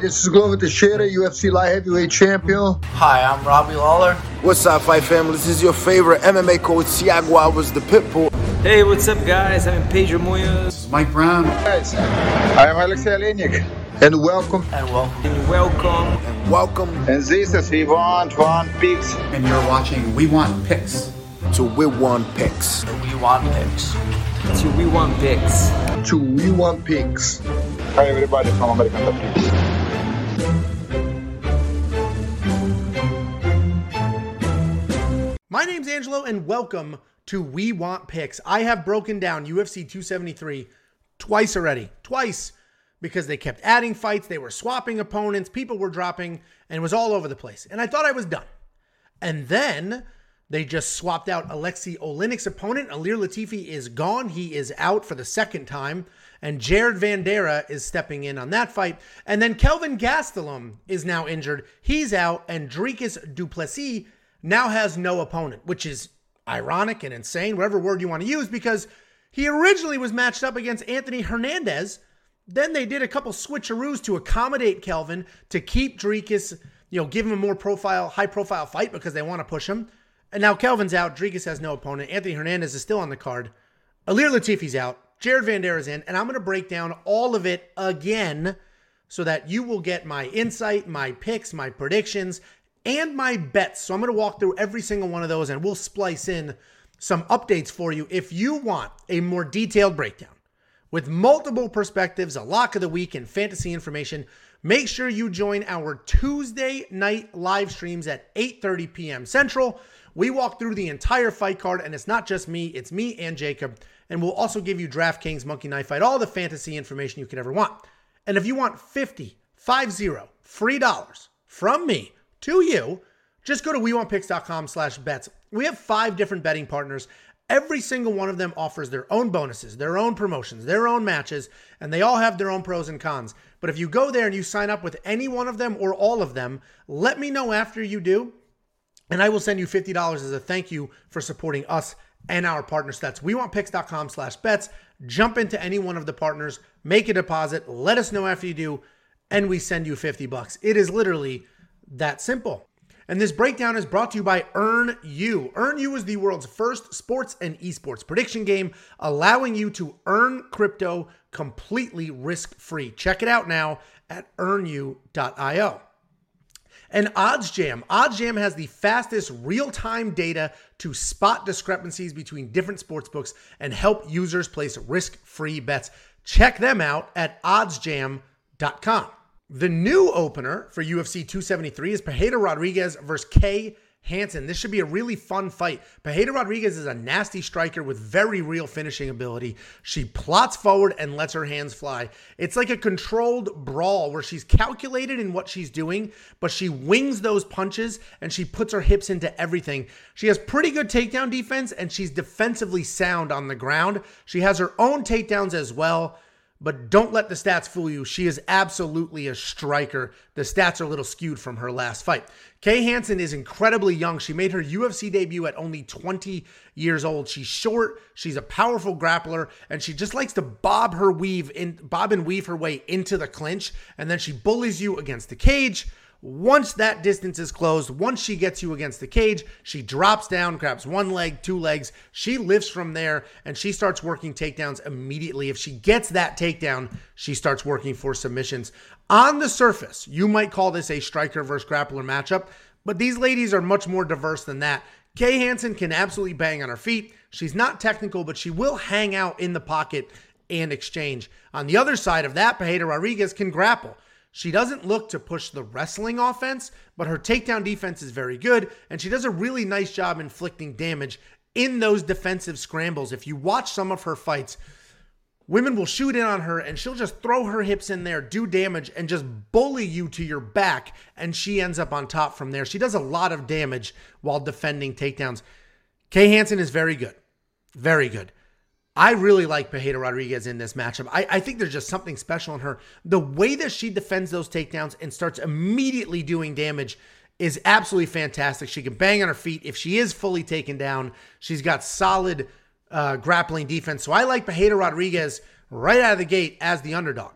this is Glover Teixeira, UFC light heavyweight champion. Hi, I'm Robbie Lawler. What's up, fight family? This is your favorite MMA coach, Thiago Alves, the Pitbull. Hey, what's up, guys? I'm Pedro Munoz. Mike Brown. Guys, I am Alexei Oleinik. And welcome. And welcome. And welcome. And welcome. And this is We Want One Picks. And you're watching We Want Picks. To We Want Picks. To We Want Picks. To We Want Picks. To We Want Picks. Hi, everybody from American Top My name's Angelo, and welcome to We Want Picks. I have broken down UFC 273 twice already. Twice because they kept adding fights, they were swapping opponents, people were dropping, and it was all over the place. And I thought I was done. And then they just swapped out Alexei Oleinik's opponent. Ilir Latifi is gone. He is out for the second time. And Jared Vanderaa is stepping in on that fight. And then Kelvin Gastelum is now injured. He's out. And Dricus Du Plessis now has no opponent, which is ironic and insane, whatever word you want to use, because he originally was matched up against Anthony Hernandez. Then they did a couple switcheroos to accommodate Kelvin to keep Dricus, you know, give him a more profile, high profile fight because they want to push him. And now Kelvin's out. Dricus has no opponent. Anthony Hernandez is still on the card. Ilir Latifi's out. Jared Vanderaa is in. And I'm going to break down all of it again so that you will get my insight, my picks, my predictions, and my bets. So I'm going to walk through every single one of those and we'll splice in some updates for you if you want a more detailed breakdown with multiple perspectives, a lock of the week, and fantasy information. Make sure you join our Tuesday night live streams at 8:30 p.m. Central. We walk through the entire fight card, and it's not just me, it's me and Jacob. And we'll also give you DraftKings Monkey Knife Fight, all the fantasy information you could ever want. And if you want 50, 50 free dollars from me to you, just go to WeWantPicks.com slash bets. We have five different betting partners. Every single one of them offers their own bonuses, their own promotions, their own matches, and they all have their own pros and cons. But if you go there and you sign up with any one of them or all of them, let me know after you do, and I will send you $50 as a thank you for supporting us and our partners. That's wewantpicks.com slash bets. Jump into any one of the partners, make a deposit, let us know after you do, and we send you 50 bucks. It is literally that simple. And this breakdown is brought to you by Earn You. Earn You is the world's first sports and esports prediction game, allowing you to earn crypto completely risk free. Check it out now at earnu.io. And OddsJam. OddsJam has the fastest real time data to spot discrepancies between different sports books and help users place risk free bets. Check them out at oddsjam.com. The new opener for UFC 273 is Piera Rodriguez versus Kay Hansen. This should be a really fun fight. Piera Rodriguez is a nasty striker with very real finishing ability. She plots forward and lets her hands fly. It's like a controlled brawl where she's calculated in what she's doing, but she wings those punches and she puts her hips into everything. She has pretty good takedown defense and she's defensively sound on the ground. She has her own takedowns as well. But don't let the stats fool you. She is absolutely a striker. The stats are a little skewed from her last fight. Kay Hansen is incredibly young. She made her UFC debut at only 20 years old. She's short, she's a powerful grappler, and she just likes to bob her weave in bob and weave her way into the clinch, and then she bullies you against the cage. Once that distance is closed, once she gets you against the cage, she drops down, grabs one leg, two legs. She lifts from there and she starts working takedowns immediately. If she gets that takedown, she starts working for submissions. On the surface, you might call this a striker versus grappler matchup, but these ladies are much more diverse than that. Kay Hansen can absolutely bang on her feet. She's not technical, but she will hang out in the pocket and exchange. On the other side of that, Piera Rodriguez can grapple. She doesn't look to push the wrestling offense, but her takedown defense is very good, and she does a really nice job inflicting damage in those defensive scrambles. If you watch some of her fights, women will shoot in on her and she'll just throw her hips in there, do damage, and just bully you to your back, and she ends up on top from there. She does a lot of damage while defending takedowns. Kay Hansen is very good. Very good. I really like Piera Rodriguez in this matchup. I, I, think there's just something special in her. The way that she defends those takedowns and starts immediately doing damage is absolutely fantastic. She can bang on her feet. If she is fully taken down, she's got solid uh, grappling defense. So I like Piera Rodriguez right out of the gate as the underdog.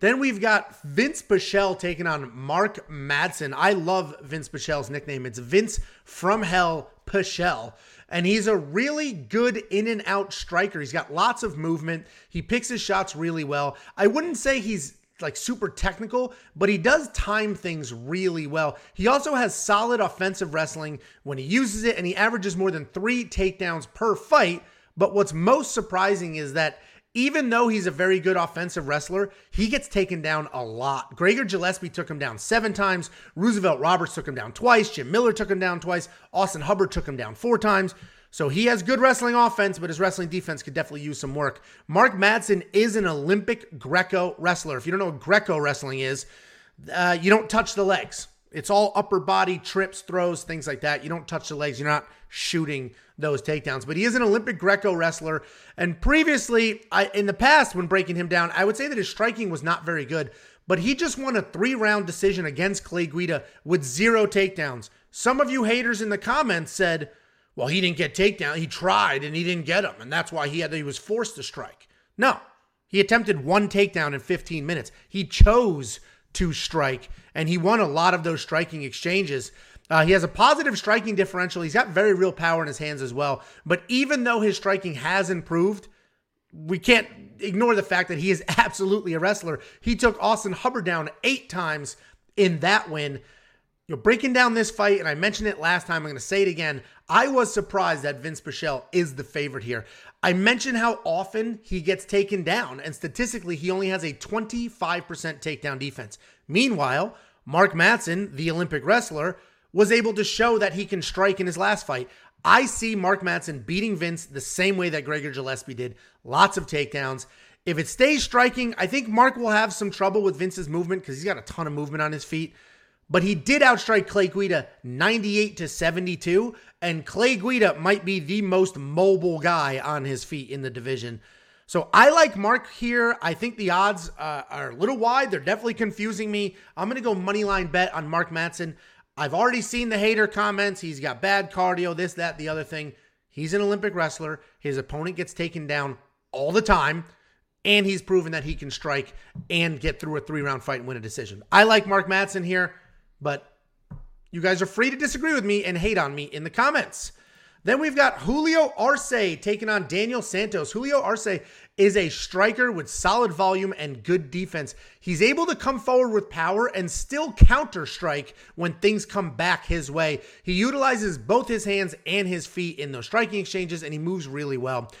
Then we've got Vince Pichel taking on Mark Madsen. I love Vince Pichel's nickname. It's Vince from Hell Pichel. And he's a really good in and out striker. He's got lots of movement. He picks his shots really well. I wouldn't say he's like super technical, but he does time things really well. He also has solid offensive wrestling when he uses it, and he averages more than three takedowns per fight. But what's most surprising is that even though he's a very good offensive wrestler, he gets taken down a lot. Gregor Gillespie took him down seven times. Roosevelt Roberts took him down twice. Jim Miller took him down twice. Austin Hubbard took him down four times. So he has good wrestling offense, but his wrestling defense could definitely use some work. Mark Madsen is an Olympic Greco wrestler. If you don't know what Greco wrestling is, uh, you don't touch the legs. It's all upper body trips, throws, things like that. You don't touch the legs. You're not shooting those takedowns. But he is an Olympic Greco wrestler. And previously, I, in the past, when breaking him down, I would say that his striking was not very good. But he just won a three round decision against Clay Guida with zero takedowns. Some of you haters in the comments said, well, he didn't get takedown. He tried and he didn't get him. And that's why he had he was forced to strike. No, he attempted one takedown in 15 minutes. He chose to strike, and he won a lot of those striking exchanges. Uh, he has a positive striking differential. He's got very real power in his hands as well. But even though his striking has improved, we can't ignore the fact that he is absolutely a wrestler. He took Austin Hubbard down eight times in that win. You're breaking down this fight, and I mentioned it last time. I'm going to say it again. I was surprised that Vince Pichel is the favorite here. I mentioned how often he gets taken down, and statistically, he only has a 25% takedown defense. Meanwhile, Mark Madsen, the Olympic wrestler, was able to show that he can strike in his last fight. I see Mark Madsen beating Vince the same way that Gregor Gillespie did. Lots of takedowns. If it stays striking, I think Mark will have some trouble with Vince's movement because he's got a ton of movement on his feet. But he did outstrike Clay Guida 98 to 72, and Clay Guida might be the most mobile guy on his feet in the division. So I like Mark here. I think the odds uh, are a little wide. They're definitely confusing me. I'm going to go money line bet on Mark Madsen. I've already seen the hater comments. He's got bad cardio, this, that, the other thing. He's an Olympic wrestler. His opponent gets taken down all the time, and he's proven that he can strike and get through a three round fight and win a decision. I like Mark Madsen here, but you guys are free to disagree with me and hate on me in the comments. Then we've got Julio Arce taking on Daniel Santos. Julio Arce is a striker with solid volume and good defense. He's able to come forward with power and still counter strike when things come back his way. He utilizes both his hands and his feet in those striking exchanges, and he moves really well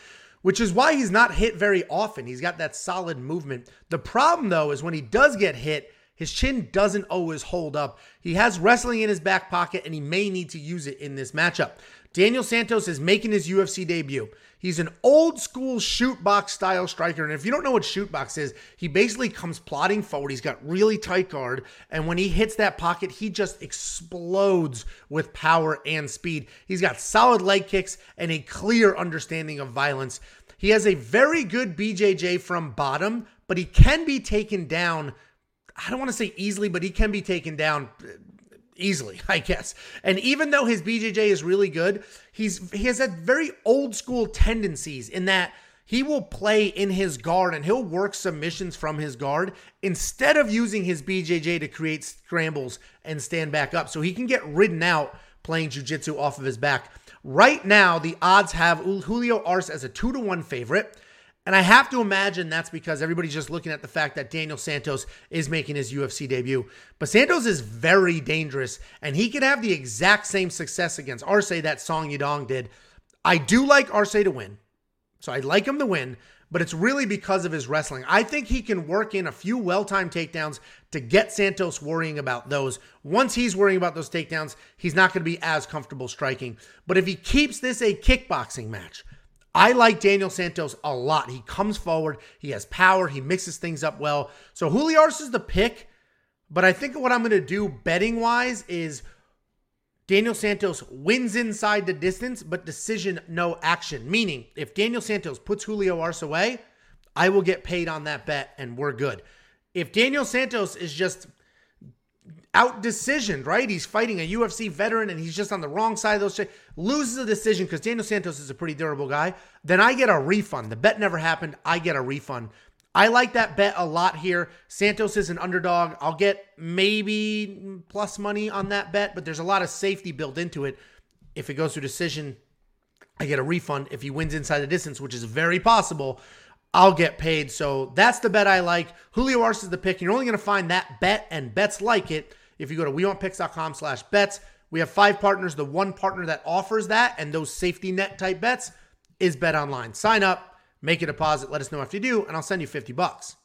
which is why he's not hit very often. He's got that solid movement. The problem, though, is when he does get hit, his chin doesn't always hold up. He has wrestling in his back pocket, and he may need to use it in this matchup. Daniel Santos is making his UFC debut. He's an old school shoot box style striker. And if you don't know what shoot box is, he basically comes plotting forward. He's got really tight guard. And when he hits that pocket, he just explodes with power and speed. He's got solid leg kicks and a clear understanding of violence. He has a very good BJJ from bottom, but he can be taken down. I don't want to say easily, but he can be taken down uh, easily, I guess. And even though his BJJ is really good, he's he has had very old school tendencies in that he will play in his guard and he'll work submissions from his guard instead of using his BJJ to create scrambles and stand back up. So he can get ridden out playing jujitsu off of his back. Right now, the odds have Julio Arce as a two to one favorite. And I have to imagine that's because everybody's just looking at the fact that Daniel Santos is making his UFC debut. But Santos is very dangerous, and he can have the exact same success against Arce that Song Yadong did. I do like Arce to win. So I like him to win, but it's really because of his wrestling. I think he can work in a few well timed takedowns to get Santos worrying about those. Once he's worrying about those takedowns, he's not going to be as comfortable striking. But if he keeps this a kickboxing match, I like Daniel Santos a lot. He comes forward, he has power, he mixes things up well. So Julio Arce is the pick, but I think what I'm going to do betting wise is Daniel Santos wins inside the distance, but decision no action. Meaning, if Daniel Santos puts Julio Arce away, I will get paid on that bet and we're good. If Daniel Santos is just out decisioned, right? He's fighting a UFC veteran and he's just on the wrong side of those. Loses a decision because Daniel Santos is a pretty durable guy. Then I get a refund. The bet never happened. I get a refund. I like that bet a lot here. Santos is an underdog. I'll get maybe plus money on that bet, but there's a lot of safety built into it. If it goes to decision, I get a refund. If he wins inside the distance, which is very possible, I'll get paid. So that's the bet I like. Julio Arce is the pick. You're only going to find that bet and bets like it if you go to wewantpicks.com slash bets. We have five partners. The one partner that offers that and those safety net type bets is Bet Online. Sign up make a deposit, let us know if you do, and I'll send you 50 bucks.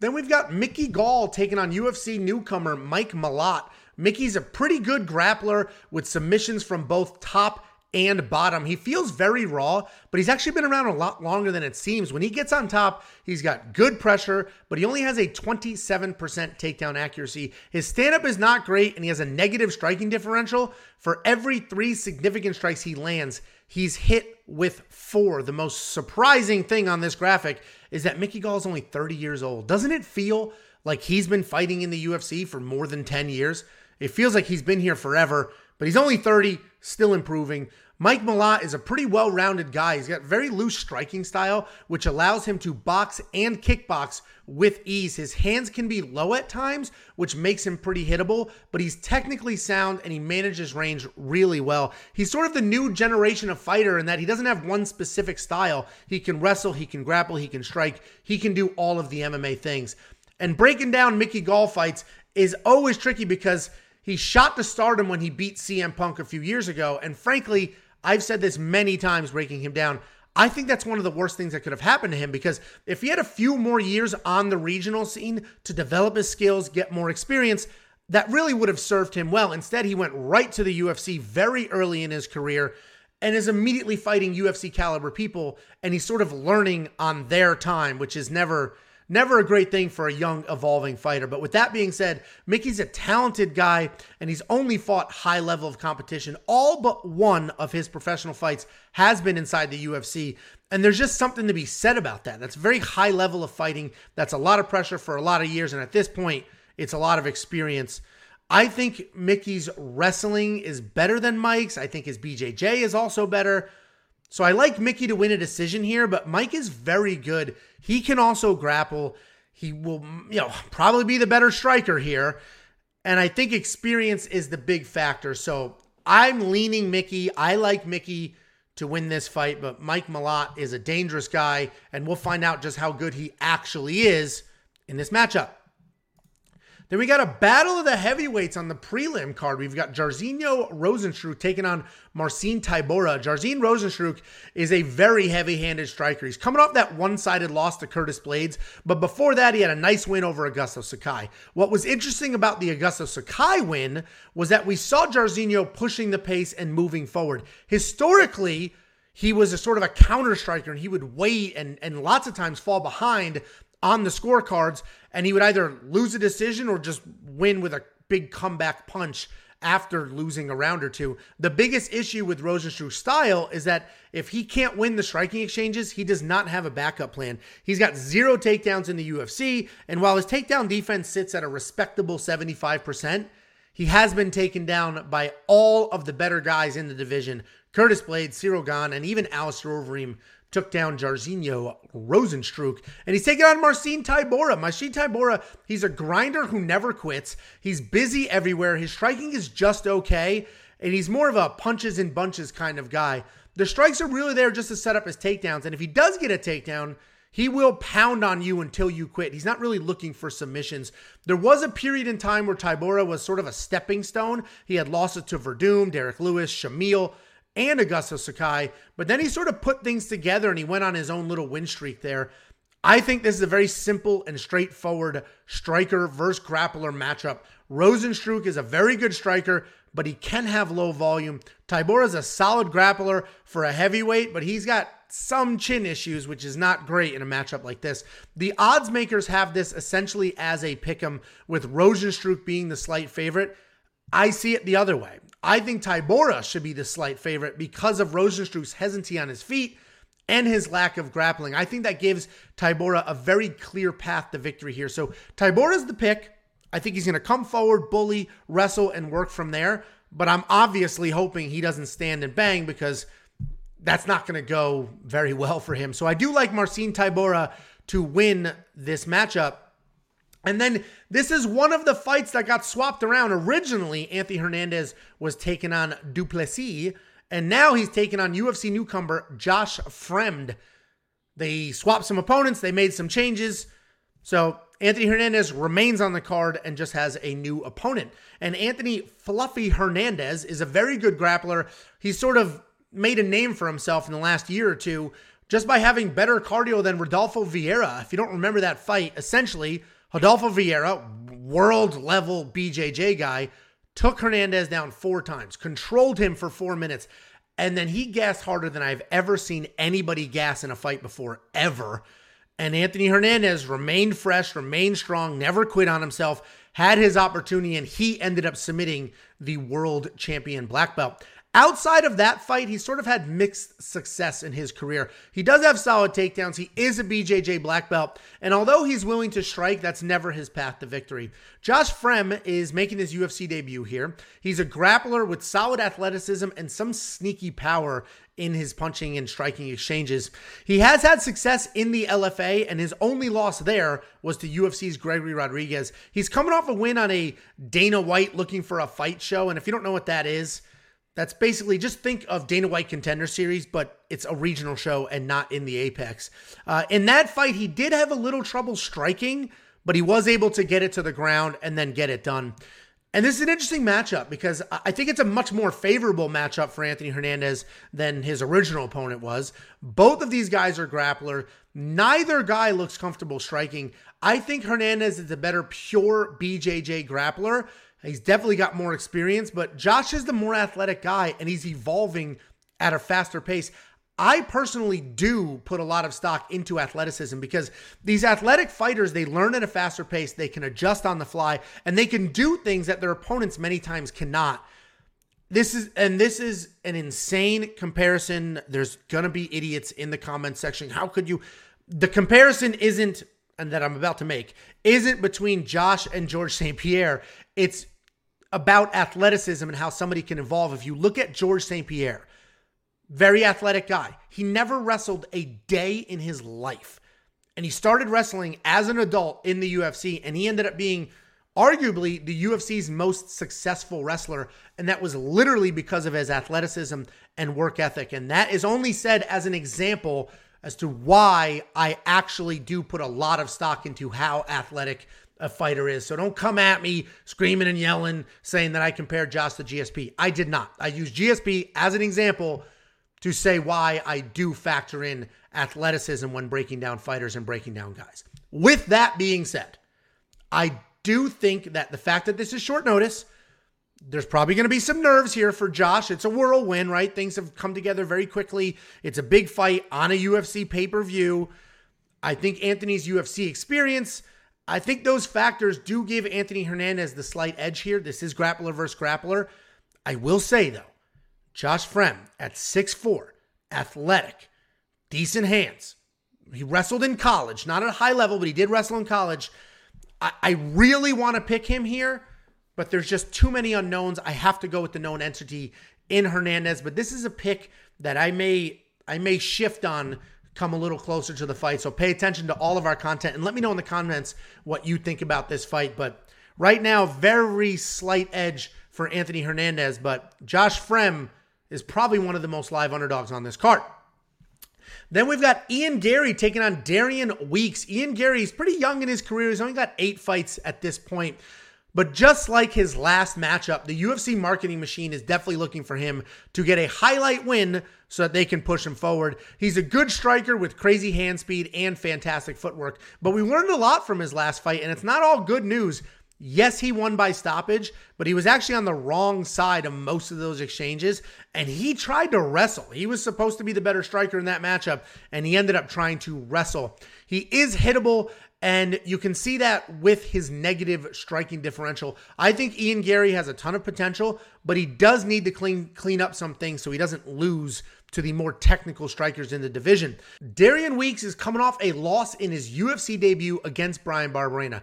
Then we've got Mickey Gall taking on UFC newcomer Mike Malott. Mickey's a pretty good grappler with submissions from both top and bottom. He feels very raw, but he's actually been around a lot longer than it seems. When he gets on top, he's got good pressure, but he only has a 27% takedown accuracy. His stand up is not great, and he has a negative striking differential. For every three significant strikes he lands, he's hit with four. The most surprising thing on this graphic is that Mickey Gall is only 30 years old. Doesn't it feel like he's been fighting in the UFC for more than 10 years? It feels like he's been here forever, but he's only 30, still improving. Mike Malott is a pretty well rounded guy. He's got very loose striking style, which allows him to box and kickbox with ease. His hands can be low at times, which makes him pretty hittable, but he's technically sound and he manages range really well. He's sort of the new generation of fighter in that he doesn't have one specific style. He can wrestle, he can grapple, he can strike, he can do all of the MMA things. And breaking down Mickey Gall fights is always tricky because he shot to stardom when he beat CM Punk a few years ago. And frankly, I've said this many times breaking him down. I think that's one of the worst things that could have happened to him because if he had a few more years on the regional scene to develop his skills, get more experience, that really would have served him well. Instead, he went right to the UFC very early in his career and is immediately fighting UFC caliber people and he's sort of learning on their time, which is never Never a great thing for a young, evolving fighter. But with that being said, Mickey's a talented guy and he's only fought high level of competition. All but one of his professional fights has been inside the UFC. And there's just something to be said about that. That's very high level of fighting. That's a lot of pressure for a lot of years. And at this point, it's a lot of experience. I think Mickey's wrestling is better than Mike's. I think his BJJ is also better. So I like Mickey to win a decision here, but Mike is very good. He can also grapple. He will, you know, probably be the better striker here. And I think experience is the big factor. So I'm leaning Mickey. I like Mickey to win this fight, but Mike Malott is a dangerous guy, and we'll find out just how good he actually is in this matchup. Then we got a battle of the heavyweights on the prelim card. We've got Jairzinho Rozenstruik taking on Marcin Tybura. Jairzinho Rozenstruik is a very heavy-handed striker. He's coming off that one-sided loss to Curtis Blaydes, but before that, he had a nice win over Augusto Sakai. What was interesting about the Augusto Sakai win was that we saw Jairzinho pushing the pace and moving forward. Historically, he was a sort of a counter striker and he would wait and, and lots of times fall behind on the scorecards, and he would either lose a decision or just win with a big comeback punch after losing a round or two. The biggest issue with Rozenstruik's style is that if he can't win the striking exchanges, he does not have a backup plan. He's got zero takedowns in the UFC, and while his takedown defense sits at a respectable 75%, he has been taken down by all of the better guys in the division. Curtis Blaydes, Cyril Gane, and even Alistair Overeem took down Jairzinho Rozenstruik, and he's taking on Marcin Tybura. Marcin Tybura, he's a grinder who never quits. He's busy everywhere. His striking is just okay, and he's more of a punches and bunches kind of guy. The strikes are really there just to set up his takedowns, and if he does get a takedown, he will pound on you until you quit. He's not really looking for submissions. There was a period in time where Tybura was sort of a stepping stone. He had losses to Werdum, Derrick Lewis, Shamil and Augusto Sakai. But then he sort of put things together and he went on his own little win streak there. I think this is a very simple and straightforward striker versus grappler matchup. Rozenstruik is a very good striker, but he can have low volume. Tybura is a solid grappler for a heavyweight, but he's got some chin issues, which is not great in a matchup like this. The odds makers have this essentially as a pick 'em, with Rozenstruik being the slight favorite. I see it the other way. I think Tybura should be the slight favorite because of Rozenstruik's hesitancy on his feet and his lack of grappling. I think that gives Tybura a very clear path to victory here. So Tybura's the pick. I think he's going to come forward, bully, wrestle, and work from there. But I'm obviously hoping he doesn't stand and bang because that's not going to go very well for him. So I do like Marcin Tybura to win this matchup. And then this is one of the fights that got swapped around. Originally, Anthony Hernandez was taking on Du Plessis, and now he's taking on UFC newcomer Josh Fremd. They swapped some opponents, they made some changes. So Anthony Hernandez remains on the card and just has a new opponent. And Anthony Fluffy Hernandez is a very good grappler. He's sort of made a name for himself in the last year or two just by having better cardio than Rodolfo Vieira. If you don't remember that fight, essentially, Rodolfo Vieira, world level BJJ guy, took Hernandez down four times, controlled him for four minutes, and then he gassed harder than I've ever seen anybody gas in a fight before, ever. And Anthony Hernandez remained fresh, remained strong, never quit on himself, had his opportunity, and he ended up submitting the world champion black belt. Outside of that fight, he sort of had mixed success in his career. He does have solid takedowns. He is a BJJ black belt. And although he's willing to strike, that's never his path to victory. Josh Fremd is making his UFC debut here. He's a grappler with solid athleticism and some sneaky power in his punching and striking exchanges. He has had success in the LFA, and his only loss there was to UFC's Gregory Rodriguez. He's coming off a win on a Dana White looking for a fight show. And if you don't know what that is, that's basically just think of Dana White Contender Series, but it's a regional show and not in the Apex. Uh, in that fight, he did have a little trouble striking, but he was able to get it to the ground and then get it done. And this is an interesting matchup because I think it's a much more favorable matchup for Anthony Hernandez than his original opponent was. Both of these guys are grappler. Neither guy looks comfortable striking. I think Hernandez is a better pure BJJ grappler. He's definitely got more experience, but Josh is the more athletic guy and he's evolving at a faster pace. I personally do put a lot of stock into athleticism because these athletic fighters, they learn at a faster pace, they can adjust on the fly, and they can do things that their opponents many times cannot. This is and this is an insane comparison. There's gonna be idiots in the comment section. How could you the comparison isn't and that I'm about to make isn't between Josh and George St. Pierre. It's about athleticism and how somebody can evolve. If you look at George St. Pierre, very athletic guy. He never wrestled a day in his life. And he started wrestling as an adult in the UFC, and he ended up being arguably the UFC's most successful wrestler. And that was literally because of his athleticism and work ethic. And that is only said as an example as to why I actually do put a lot of stock into how athletic a fighter is. So don't come at me screaming and yelling saying that I compared Josh to GSP. I did not. I used GSP as an example to say why I do factor in athleticism when breaking down fighters and breaking down guys. With that being said, I do think that the fact that this is short notice, there's probably going to be some nerves here for Josh. It's a whirlwind, right? Things have come together very quickly. It's a big fight on a UFC pay per view. I think Anthony's UFC experience I think those factors do give Anthony Hernandez the slight edge here. This is grappler versus grappler. I will say, though, Josh Fremd at 6'4, athletic, decent hands. He wrestled in college, not at a high level, but he did wrestle in college. I, I really want to pick him here, but there's just too many unknowns. I have to go with the known entity in Hernandez, but this is a pick that I may I may shift on come a little closer to the fight. So pay attention to all of our content and let me know in the comments what you think about this fight. But right now, very slight edge for Anthony Hernandez, but Josh Fremd is probably one of the most live underdogs on this card. Then we've got Ian Garry taking on Darian Weeks. Ian Garry is pretty young in his career. He's only got eight fights at this point. But just like his last matchup, the UFC marketing machine is definitely looking for him to get a highlight win so that they can push him forward. He's a good striker with crazy hand speed and fantastic footwork. But we learned a lot from his last fight, and it's not all good news. Yes, he won by stoppage, but he was actually on the wrong side of most of those exchanges, and he tried to wrestle. He was supposed to be the better striker in that matchup, and he ended up trying to wrestle. He is hittable and you can see that with his negative striking differential. I think Ian Garry has a ton of potential, but he does need to clean clean up some things so he doesn't lose to the more technical strikers in the division. Darian Weeks is coming off a loss in his UFC debut against Bryan Barberena.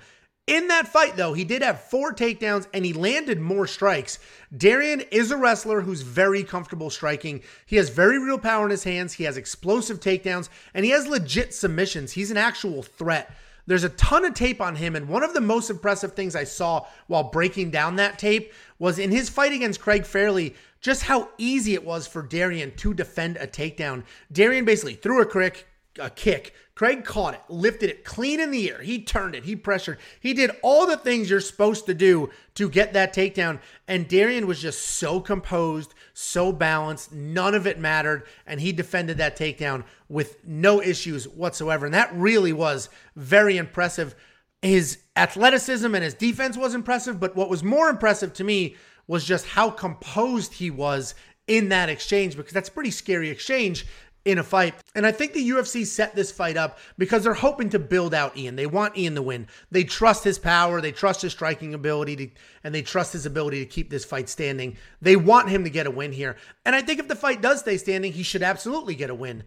In that fight, though, he did have four takedowns and he landed more strikes. Darian is a wrestler who's very comfortable striking. He has very real power in his hands. He has explosive takedowns and he has legit submissions. He's an actual threat. There's a ton of tape on him, and one of the most impressive things I saw while breaking down that tape was in his fight against Craig Fairley, just how easy it was for Darian to defend a takedown. Darian basically threw a kick, a kick. Craig caught it, lifted it clean in the air. He turned it, he pressured. He did all the things you're supposed to do to get that takedown. And Darian was just so composed, so balanced. None of it mattered. And he defended that takedown with no issues whatsoever. And that really was very impressive. His athleticism and his defense was impressive. But what was more impressive to me was just how composed he was in that exchange because that's a pretty scary exchange in a fight. And I think the UFC set this fight up because they're hoping to build out Ian. They want Ian to win. They trust his power, they trust his striking ability, to, and they trust his ability to keep this fight standing. They want him to get a win here. And I think if the fight does stay standing, he should absolutely get a win.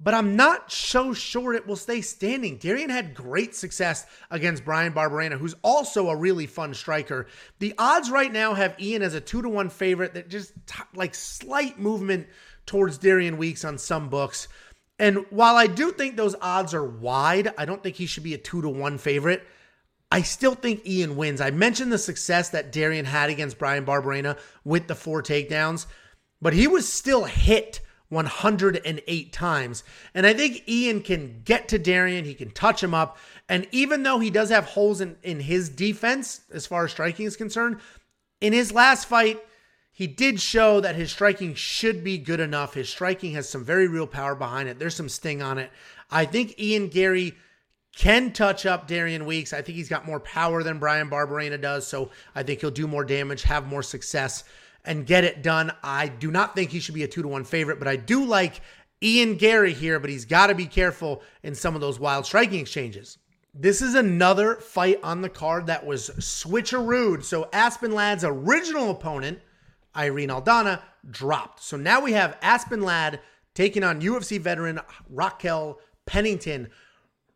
But I'm not so sure it will stay standing. Darian had great success against Bryan Barberena, who's also a really fun striker. The odds right now have Ian as a two to one favorite that just t- like slight movement towards Darian Weeks on some books. And while I do think those odds are wide, I don't think he should be a two to one favorite. I still think Ian wins. I mentioned the success that Darian had against Bryan Barberena with the four takedowns, but he was still hit 108 times. And I think Ian can get to Darian, he can touch him up. And even though he does have holes in, in his defense as far as striking is concerned, in his last fight, he did show that his striking should be good enough. His striking has some very real power behind it. There's some sting on it. I think Ian Garry can touch up Darian Weeks. I think he's got more power than Bryan Barberena does. So I think he'll do more damage, have more success, and get it done. I do not think he should be a two to one favorite, but I do like Ian Garry here, but he's got to be careful in some of those wild striking exchanges. This is another fight on the card that was switcherooed. So Aspen Ladd's original opponent Irene Aldana dropped. So now we have Aspen Ladd taking on UFC veteran Raquel Pennington.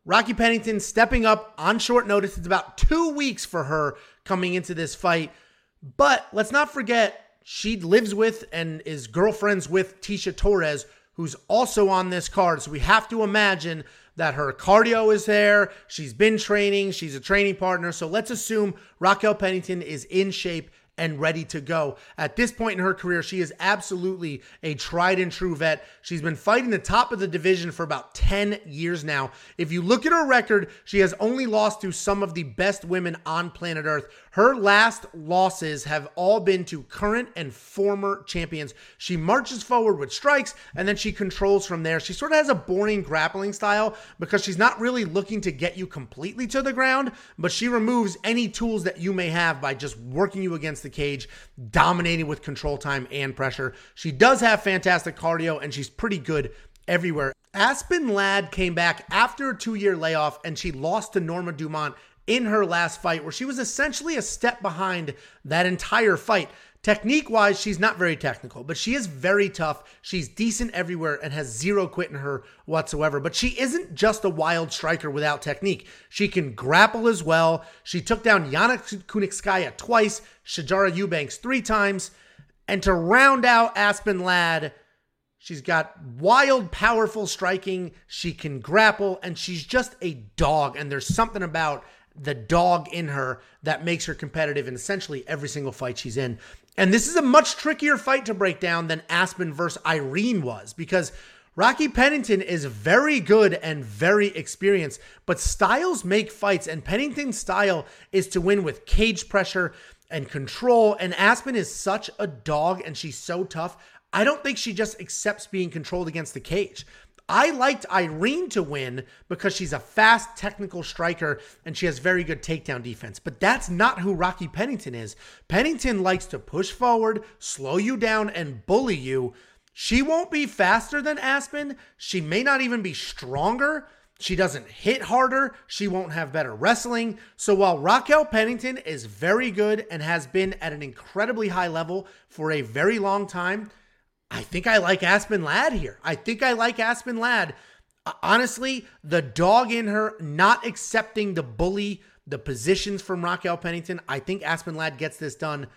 Rocky Pennington stepping up on short notice. It's about two weeks for her coming into this fight. But let's not forget, she lives with and is girlfriends with Tecia Torres, who's also on this card. So we have to imagine that her cardio is there. She's been training, she's a training partner. So let's assume Raquel Pennington is in shape and ready to go. At this point in her career, she is absolutely a tried and true vet. She's been fighting the top of the division for about 10 years now. If you look at her record, she has only lost to some of the best women on planet Earth. Her last losses have all been to current and former champions. She marches forward with strikes and then she controls from there. She sort of has a boring grappling style because she's not really looking to get you completely to the ground, but she removes any tools that you may have by just working you against the cage, dominating with control time and pressure. She does have fantastic cardio and she's pretty good everywhere. Aspen Ladd came back after a two year layoff and she lost to Norma Dumont in her last fight, where she was essentially a step behind that entire fight. Technique wise, she's not very technical, but she is very tough. She's decent everywhere and has zero quit in her whatsoever. But she isn't just a wild striker without technique. She can grapple as well. She took down Yana Kunitskaya twice, Sijara Eubanks three times. And to round out Aspen Ladd, She's got wild, powerful striking. She can grapple, and she's just a dog. And there's something about the dog in her that makes her competitive in essentially every single fight she's in. And this is a much trickier fight to break down than Aspen versus Irene was because Rocky Pennington is very good and very experienced, but styles make fights, and Pennington's style is to win with cage pressure and control. And Aspen is such a dog and she's so tough. I don't think she just accepts being controlled against the cage. I liked Irene to win because she's a fast technical striker and she has very good takedown defense. But that's not who Rocky Pennington is. Pennington likes to push forward, slow you down, and bully you. She won't be faster than Aspen. She may not even be stronger. She doesn't hit harder. She won't have better wrestling. So while Raquel Pennington is very good and has been at an incredibly high level for a very long time, I think I like Aspen Ladd here. I think I like Aspen Ladd. Honestly, the dog in her not accepting the bully the positions from Raquel Pennington. I think Aspen Ladd gets this done.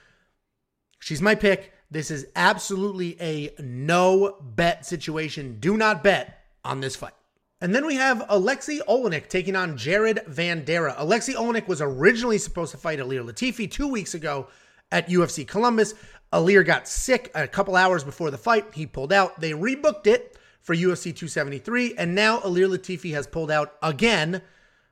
She's my pick. This is absolutely a no bet situation. Do not bet on this fight. And then we have Alexei Oleinik taking on Jared Vanderaa. Alexei Oleinik was originally supposed to fight Ilir Latifi two weeks ago at UFC Columbus. Ilir got sick a couple hours before the fight. He pulled out. They rebooked it for UFC 273, and now Ilir Latifi has pulled out again.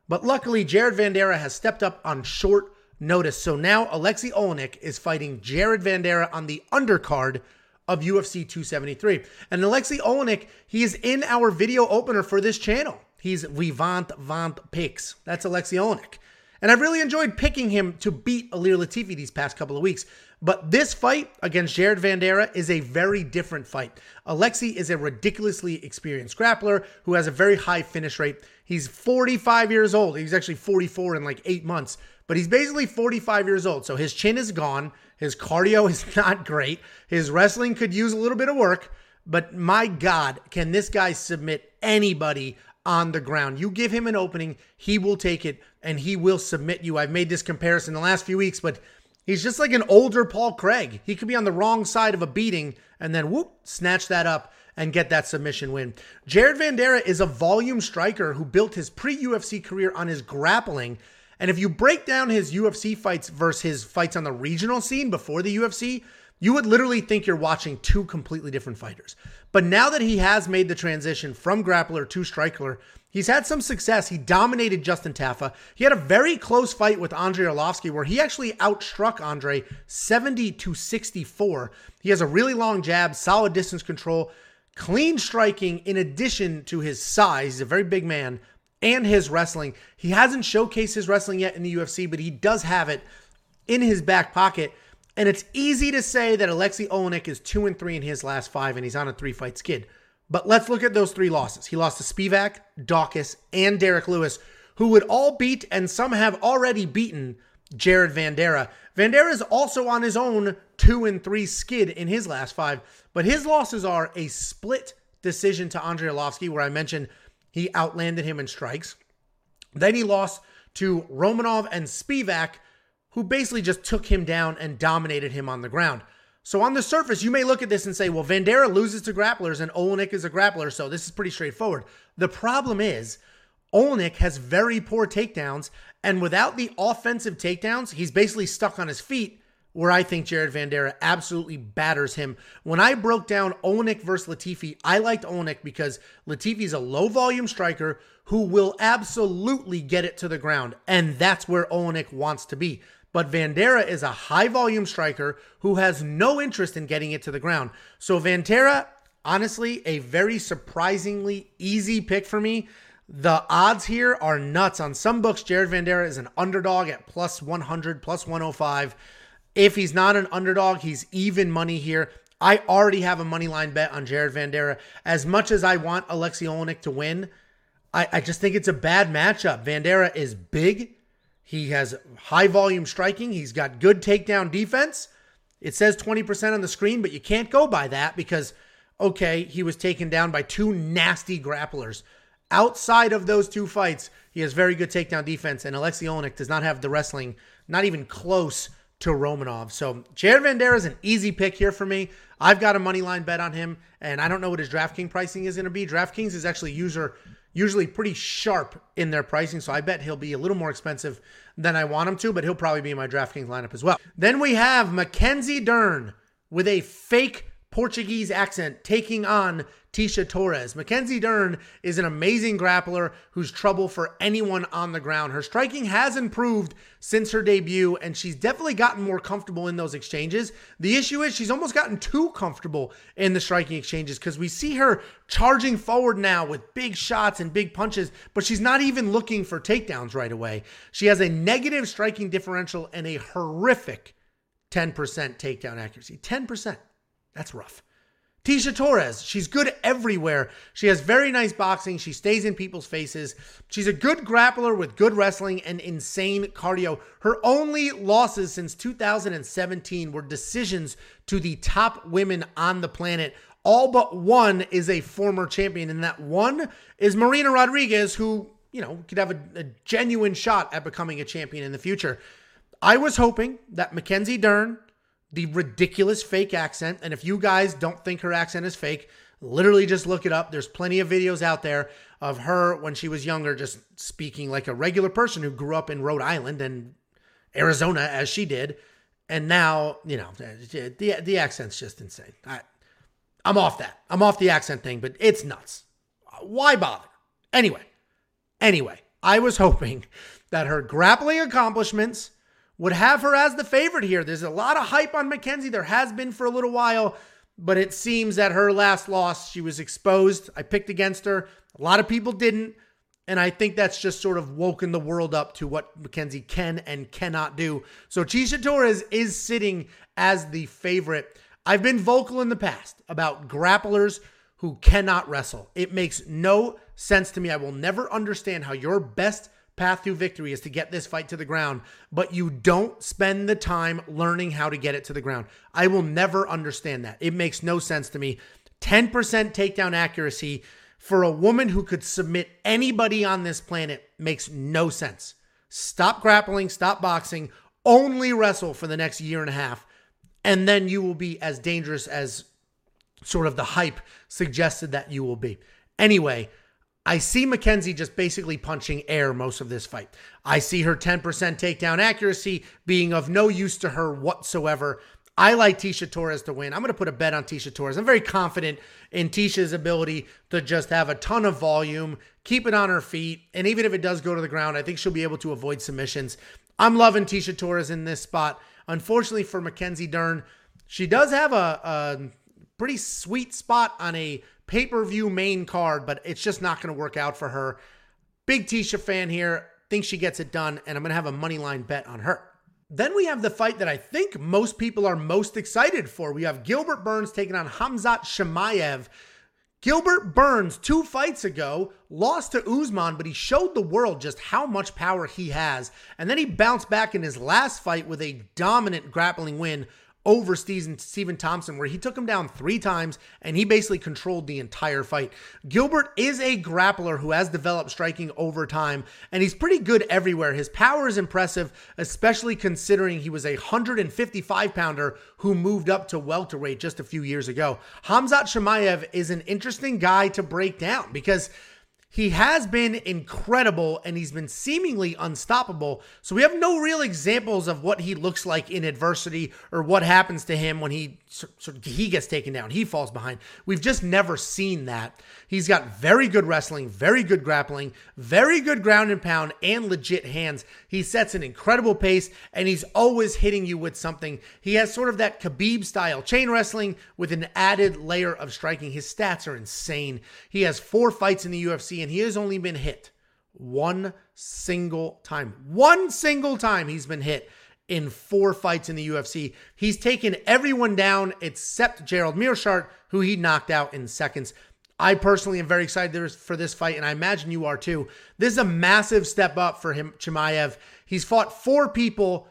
But luckily, Jared Vanderaa has stepped up on short notice. So now Alexei Oleinik is fighting Jared Vanderaa on the undercard of UFC 273. And Alexei Oleinik, he is in our video opener for this channel. He's Vivant Vant Picks. That's Alexei Oleinik. And I've really enjoyed picking him to beat Ilir Latifi these past couple of weeks. But this fight against Jared Vanderaa is a very different fight. Alexei is a ridiculously experienced grappler who has a very high finish rate. He's 45 years old. He's actually 44 in like eight months, but he's basically 45 years old. So his chin is gone. His cardio is not great. His wrestling could use a little bit of work. But my God, can this guy submit anybody on the ground? You give him an opening, he will take it and he will submit you. I've made this comparison the last few weeks, but He's just like an older Paul Craig. He could be on the wrong side of a beating and then whoop, snatch that up and get that submission win. Jared Vanderaa is a volume striker who built his pre UFC career on his grappling. And if you break down his UFC fights versus his fights on the regional scene before the UFC, you would literally think you're watching two completely different fighters. But now that he has made the transition from grappler to striker, He's had some success. He dominated Justin Tafa. He had a very close fight with Andrei Arlovski where he actually outstruck Andre 70 to 64. He has a really long jab, solid distance control, clean striking in addition to his size. He's a very big man and his wrestling. He hasn't showcased his wrestling yet in the UFC, but he does have it in his back pocket. And it's easy to say that Alexei Oleinik is 2 and 3 in his last 5 and he's on a 3-fight skid. But let's look at those three losses. He lost to Spivak, Daukaus, and Derrick Lewis, who would all beat and some have already beaten Jared Vanderaa. Vanderaa is also on his own two and three skid in his last five, but his losses are a split decision to Andrei Arlovski, where I mentioned he outlanded him in strikes. Then he lost to Romanov and Spivak, who basically just took him down and dominated him on the ground. So on the surface, you may look at this and say, well, Vanderaa loses to grapplers and Oleinik is a grappler, so this is pretty straightforward. The problem is, Oleinik has very poor takedowns, and without the offensive takedowns, he's basically stuck on his feet. Where I think Jared Vanderaa absolutely batters him. When I broke down Oleinik versus Latifi, I liked Oleinik because Latifi's a low volume striker who will absolutely get it to the ground. And that's where Oleinik wants to be. But Vanderaa is a high volume striker who has no interest in getting it to the ground. So Vanderaa, honestly, a very surprisingly easy pick for me. The odds here are nuts. On some books, Jared Vanderaa is an underdog at plus 100, plus 105. If he's not an underdog, he's even money here. I already have a money line bet on Jared Vanderaa. As much as I want Alexei Oleinik to win, I, I just think it's a bad matchup. Vanderaa is big. He has high volume striking. He's got good takedown defense. It says 20% on the screen, but you can't go by that because, okay, he was taken down by two nasty grapplers. Outside of those two fights, he has very good takedown defense, and Alexei Oleinik does not have the wrestling, not even close to Romanov. So Jared Vanderaa is an easy pick here for me. I've got a money line bet on him, and I don't know what his DraftKings pricing is going to be. DraftKings is actually user usually pretty sharp in their pricing. So I bet he'll be a little more expensive than I want him to, but he'll probably be in my DraftKings lineup as well. Then we have Mackenzie Dern with a fake Portuguese accent taking on Tecia Torres. Mackenzie Dern is an amazing grappler who's trouble for anyone on the ground. Her striking has improved since her debut, and she's definitely gotten more comfortable in those exchanges. The issue is she's almost gotten too comfortable in the striking exchanges because we see her charging forward now with big shots and big punches, but she's not even looking for takedowns right away. She has a negative striking differential and a horrific 10% takedown accuracy. 10%. That's rough. Tecia Torres, she's good everywhere. She has very nice boxing. She stays in people's faces. She's a good grappler with good wrestling and insane cardio. Her only losses since 2017 were decisions to the top women on the planet. All but one is a former champion, and that one is Marina Rodriguez, who you know, could have a, a genuine shot at becoming a champion in the future. I was hoping that Mackenzie Dern, the ridiculous fake accent, and if you guys don't think her accent is fake, literally just look it up. There's plenty of videos out there of her when she was younger, just speaking like a regular person who grew up in Rhode Island and Arizona as she did. And now, you know, the, the accent's just insane. I, I'm off that. I'm off the accent thing, but it's nuts. Why bother? Anyway, anyway, I was hoping that her grappling accomplishments would have her as the favorite here. There's a lot of hype on Mackenzie. There has been for a little while, but it seems that her last loss, she was exposed. I picked against her. A lot of people didn't. And I think that's just sort of woken the world up to what Mackenzie can and cannot do. So Tecia Torres is sitting as the favorite. I've been vocal in the past about grapplers who cannot wrestle. It makes no sense to me. I will never understand how your best path to victory is to get this fight to the ground, but you don't spend the time learning how to get it to the ground. I will never understand that. It makes no sense to me. 10% takedown accuracy for a woman who could submit anybody on this planet makes no sense. Stop grappling, stop boxing, only wrestle for the next year and a half, and then you will be as dangerous as sort of the hype suggested that you will be. Anyway, I see Mackenzie just basically punching air most of this fight. I see her 10% takedown accuracy being of no use to her whatsoever. I like Tecia Torres to win. I'm going to put a bet on Tecia Torres. I'm very confident in Tecia's ability to just have a ton of volume, keep it on her feet, and even if it does go to the ground, I think she'll be able to avoid submissions. I'm loving Tecia Torres in this spot. Unfortunately for Mackenzie Dern, she does have a, a pretty sweet spot on a pay per view main card, but it's just not going to work out for her. Big Tecia fan here. Think she gets it done, and I'm going to have a money line bet on her. Then we have the fight that I think most people are most excited for. We have Gilbert Burns taking on Khamzat Chimaev. Gilbert Burns, two fights ago, lost to Usman, but he showed the world just how much power he has. And then he bounced back in his last fight with a dominant grappling win over Stephen, Stephen Thompson, where he took him down three times and he basically controlled the entire fight. Gilbert is a grappler who has developed striking over time, and he's pretty good everywhere. His power is impressive, especially considering he was a 155 pounder who moved up to welterweight just a few years ago. Khamzat Chimaev is an interesting guy to break down because he has been incredible and he's been seemingly unstoppable. So we have no real examples of what he looks like in adversity or what happens to him when he he gets taken down. He falls behind. We've just never seen that. He's got very good wrestling, very good grappling, very good ground and pound, and legit hands. He sets an incredible pace and he's always hitting you with something. He has sort of that Khabib style chain wrestling with an added layer of striking. His stats are insane. He has four fights in the UFC and he has only been hit one single time. One single time he's been hit in four fights in the UFC. He's taken everyone down except Gerald Meerschaert, who he knocked out in seconds. I personally am very excited for this fight, and I imagine you are too. This is a massive step up for him, Chimaev. He's fought four people.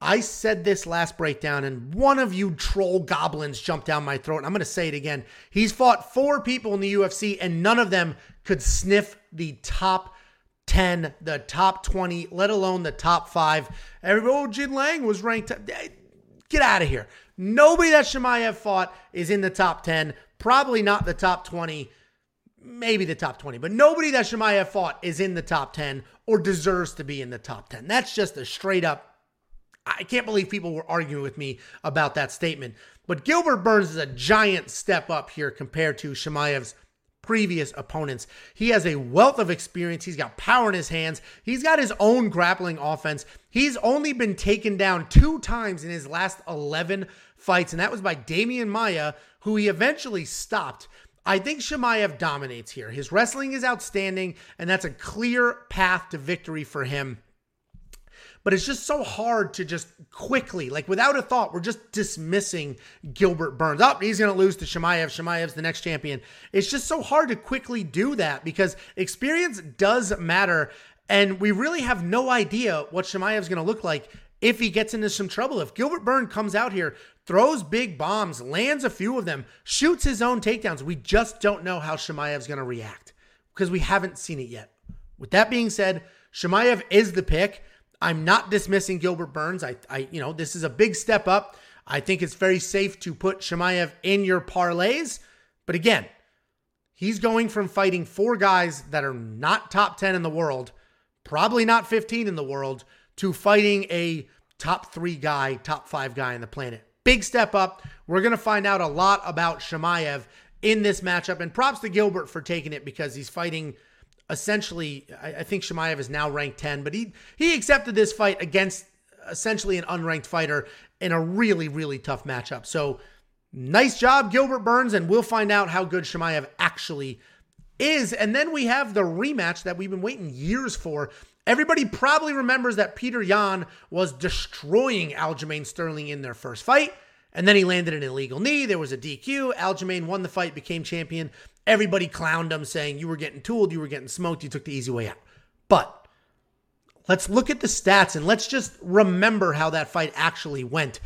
I said this last breakdown, and one of you troll goblins jumped down my throat. I'm going to say it again. He's fought four people in the UFC, and none of them could sniff the top 10, the top 20, let alone the top five. Everybody, oh, Jingliang was ranked. Eh, get out of here. Nobody that Chimaev fought is in the top 10, probably not the top 20, maybe the top 20, but nobody that Chimaev fought is in the top 10 or deserves to be in the top 10. That's just a straight up. I can't believe people were arguing with me about that statement. But Gilbert Burns is a giant step up here compared to Chimaev's previous opponents. He has a wealth of experience. He's got power in his hands. He's got his own grappling offense. He's only been taken down two times in his last 11 fights, and that was by Demian Maia, who he eventually stopped. I think Chimaev dominates here. His wrestling is outstanding, and that's a clear path to victory for him but it's just so hard to just quickly, like without a thought, we're just dismissing Gilbert Burns. Up, oh, he's going to lose to Chimaev. Chimaev's the next champion. It's just so hard to quickly do that because experience does matter. And we really have no idea what Chimaev's going to look like if he gets into some trouble. If Gilbert Burns comes out here, throws big bombs, lands a few of them, shoots his own takedowns, we just don't know how Chimaev's going to react because we haven't seen it yet. With that being said, Chimaev is the pick. I'm not dismissing Gilbert Burns. I, I, you know, this is a big step up. I think it's very safe to put Chimaev in your parlays. But again, he's going from fighting four guys that are not top 10 in the world, probably not 15 in the world, to fighting a top three guy, top five guy on the planet. Big step up. We're going to find out a lot about Chimaev in this matchup. And props to Gilbert for taking it because he's fighting essentially, I, I think Chimaev is now ranked 10, but he, he accepted this fight against essentially an unranked fighter in a really, really tough matchup. So nice job, Gilbert Burns, and we'll find out how good Chimaev actually is. And then we have the rematch that we've been waiting years for. Everybody probably remembers that Peter Yan was destroying Aljamain Sterling in their first fight. And then he landed an illegal knee. There was a DQ. Aljamain won the fight, became champion. Everybody clowned him, saying, You were getting tooled, you were getting smoked, you took the easy way out. But let's look at the stats and let's just remember how that fight actually went.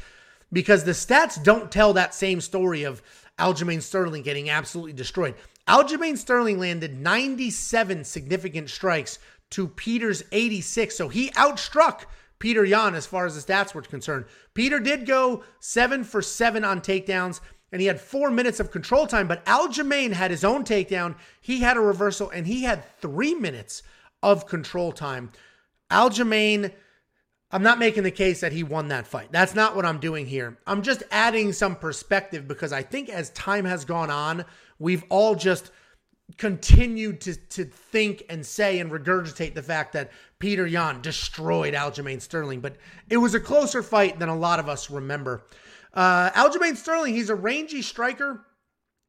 Because the stats don't tell that same story of Aljamain Sterling getting absolutely destroyed. Aljamain Sterling landed 97 significant strikes to Peter's 86. So he outstruck Peter Yan as far as the stats were concerned. Peter did go seven for seven on takedowns and he had four minutes of control time, but Aljamain had his own takedown. He had a reversal and he had three minutes of control time. Aljamain, I'm not making the case that he won that fight. That's not what I'm doing here. I'm just adding some perspective because I think as time has gone on, we've all just continued to, to think and say and regurgitate the fact that Peter Yan destroyed Aljamain Sterling, but it was a closer fight than a lot of us remember. Uh, Aljamain Sterling, he's a rangy striker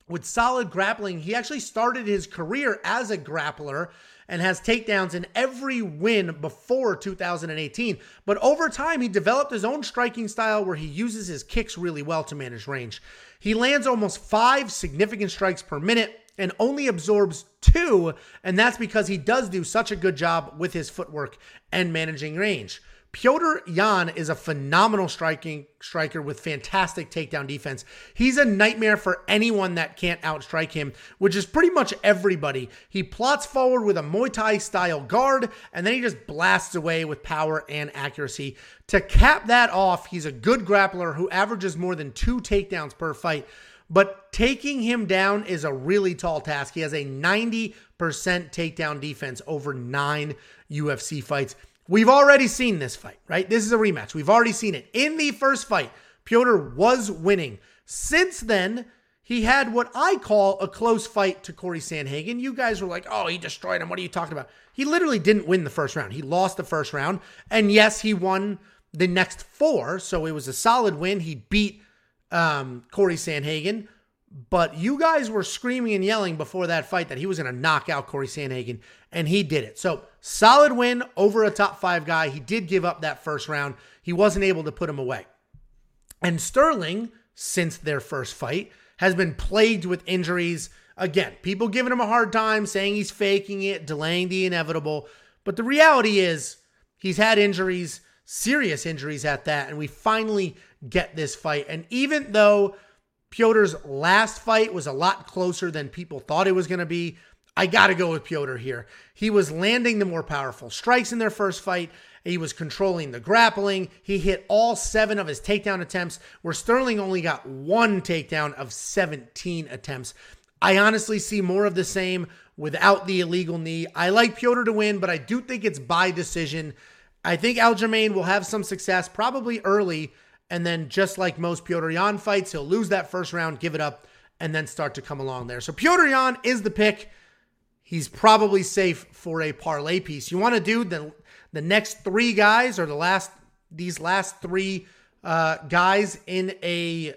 with solid grappling. He actually started his career as a grappler and has takedowns in every win before 2018. But over time, he developed his own striking style where he uses his kicks really well to manage range. He lands almost five significant strikes per minute and only absorbs two, and that's because he does do such a good job with his footwork and managing range. Piotr Yan is a phenomenal striking striker with fantastic takedown defense. He's a nightmare for anyone that can't outstrike him, which is pretty much everybody. He plots forward with a Muay Thai style guard, and then he just blasts away with power and accuracy. To cap that off, he's a good grappler who averages more than two takedowns per fight. But taking him down is a really tall task. He has a 90% takedown defense over nine UFC fights. We've already seen this fight, right? This is a rematch. We've already seen it. In the first fight, Piotr was winning. Since then, he had what I call a close fight to Corey Sandhagen. You guys were like, oh, he destroyed him. What are you talking about? He literally didn't win the first round. He lost the first round. And yes, he won the next four. So it was a solid win. He beat um, Corey Sandhagen. But you guys were screaming and yelling before that fight that he was going to knock out Corey Sandhagen, and he did it. So, solid win over a top five guy. He did give up that first round, he wasn't able to put him away. And Sterling, since their first fight, has been plagued with injuries. Again, people giving him a hard time, saying he's faking it, delaying the inevitable. But the reality is, he's had injuries, serious injuries at that, and we finally get this fight. And even though Piotr's last fight was a lot closer than people thought it was going to be. I got to go with Piotr here. He was landing the more powerful strikes in their first fight. He was controlling the grappling. He hit all seven of his takedown attempts, where Sterling only got one takedown of 17 attempts. I honestly see more of the same without the illegal knee. I like Piotr to win, but I do think it's by decision. I think Aljamain will have some success, probably early, and then, just like most Piotr Yan fights, he'll lose that first round, give it up, and then start to come along there. So Piotr Yan is the pick. He's probably safe for a parlay piece. You want to do the the next three guys or the last these last three uh, guys in a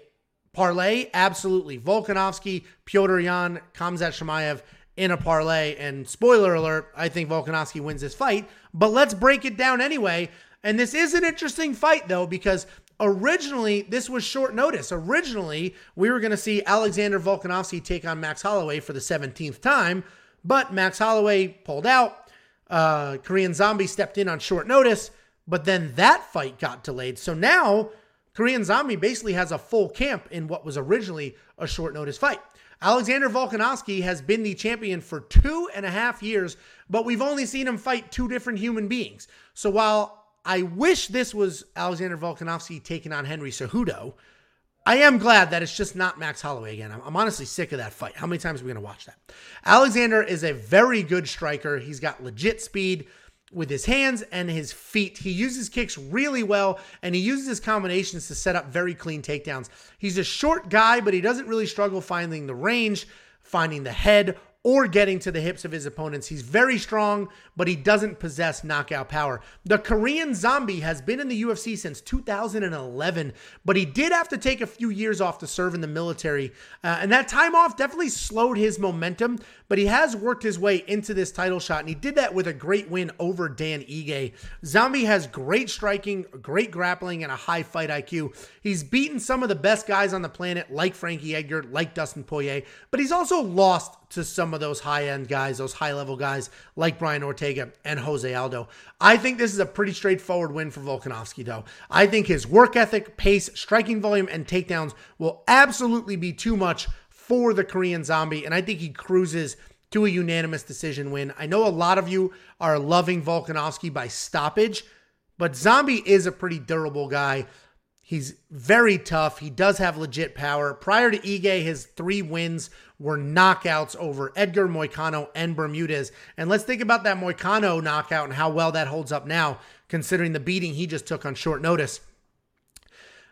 parlay? Absolutely. Volkanovski, Piotr Yan, Khamzat Chimaev in a parlay. And spoiler alert, I think Volkanovski wins this fight. But let's break it down anyway. And this is an interesting fight, though, because Originally, this was short notice. Originally, we were going to see Alexander Volkanovski take on Max Holloway for the 17th time, but Max Holloway pulled out. Uh, Korean Zombie stepped in on short notice, but then that fight got delayed. So now, Korean Zombie basically has a full camp in what was originally a short notice fight. Alexander Volkanovski has been the champion for two and a half years, but we've only seen him fight two different human beings. So while I wish this was Alexander Volkanovski taking on Henry Cejudo, I am glad that it's just not Max Holloway again. I'm, I'm honestly sick of that fight. How many times are we going to watch that? Alexander is a very good striker. He's got legit speed with his hands and his feet. He uses kicks really well and he uses his combinations to set up very clean takedowns. He's a short guy, but he doesn't really struggle finding the range, finding the head, or getting to the hips of his opponents. He's very strong, but he doesn't possess knockout power. The Korean Zombie has been in the UFC since 2011, but he did have to take a few years off to serve in the military. Uh, and that time off definitely slowed his momentum, but he has worked his way into this title shot, and he did that with a great win over Dan Ige. Zombie has great striking, great grappling, and a high fight IQ. He's beaten some of the best guys on the planet, like Frankie Edgar, like Dustin Poirier, but he's also lost to some of those high end guys, those high level guys like Brian Ortega and Jose Aldo. I think this is a pretty straightforward win for Volkanovski, though. I think his work ethic, pace, striking volume, and takedowns will absolutely be too much for the Korean Zombie, and I think he cruises to a unanimous decision win. I know a lot of you are loving Volkanovski by stoppage, but Zombie is a pretty durable guy. He's very tough. He does have legit power. Prior to Ige, his three wins were knockouts over Edgar, Moicano, and Bermudez. And let's think about that Moicano knockout and how well that holds up now, considering the beating he just took on short notice.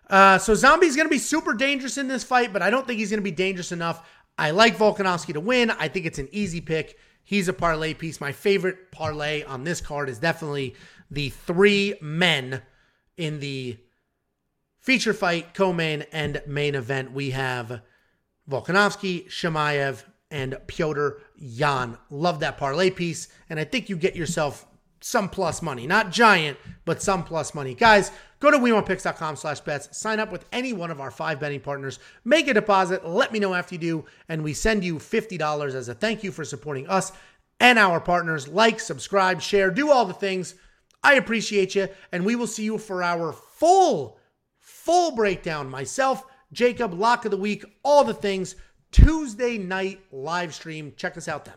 Uh, so Zombie's going to be super dangerous in this fight, but I don't think he's going to be dangerous enough. I like Volkanovski to win. I think it's an easy pick. He's a parlay piece. My favorite parlay on this card is definitely the three men in the feature fight, co-main, and main event. We have Volkanovski, Chimaev, and Piotr Yan. Love that parlay piece, and I think you get yourself some plus money. Not giant, but some plus money. Guys, go to WeWantPicks.com slash bets. Sign up with any one of our five betting partners. Make a deposit. Let me know after you do, and we send you $50 as a thank you for supporting us and our partners. Like, subscribe, share, do all the things. I appreciate you, and we will see you for our full, full breakdown. Myself, Jacob, lock of the week, all the things. Tuesday night live stream. Check us out then.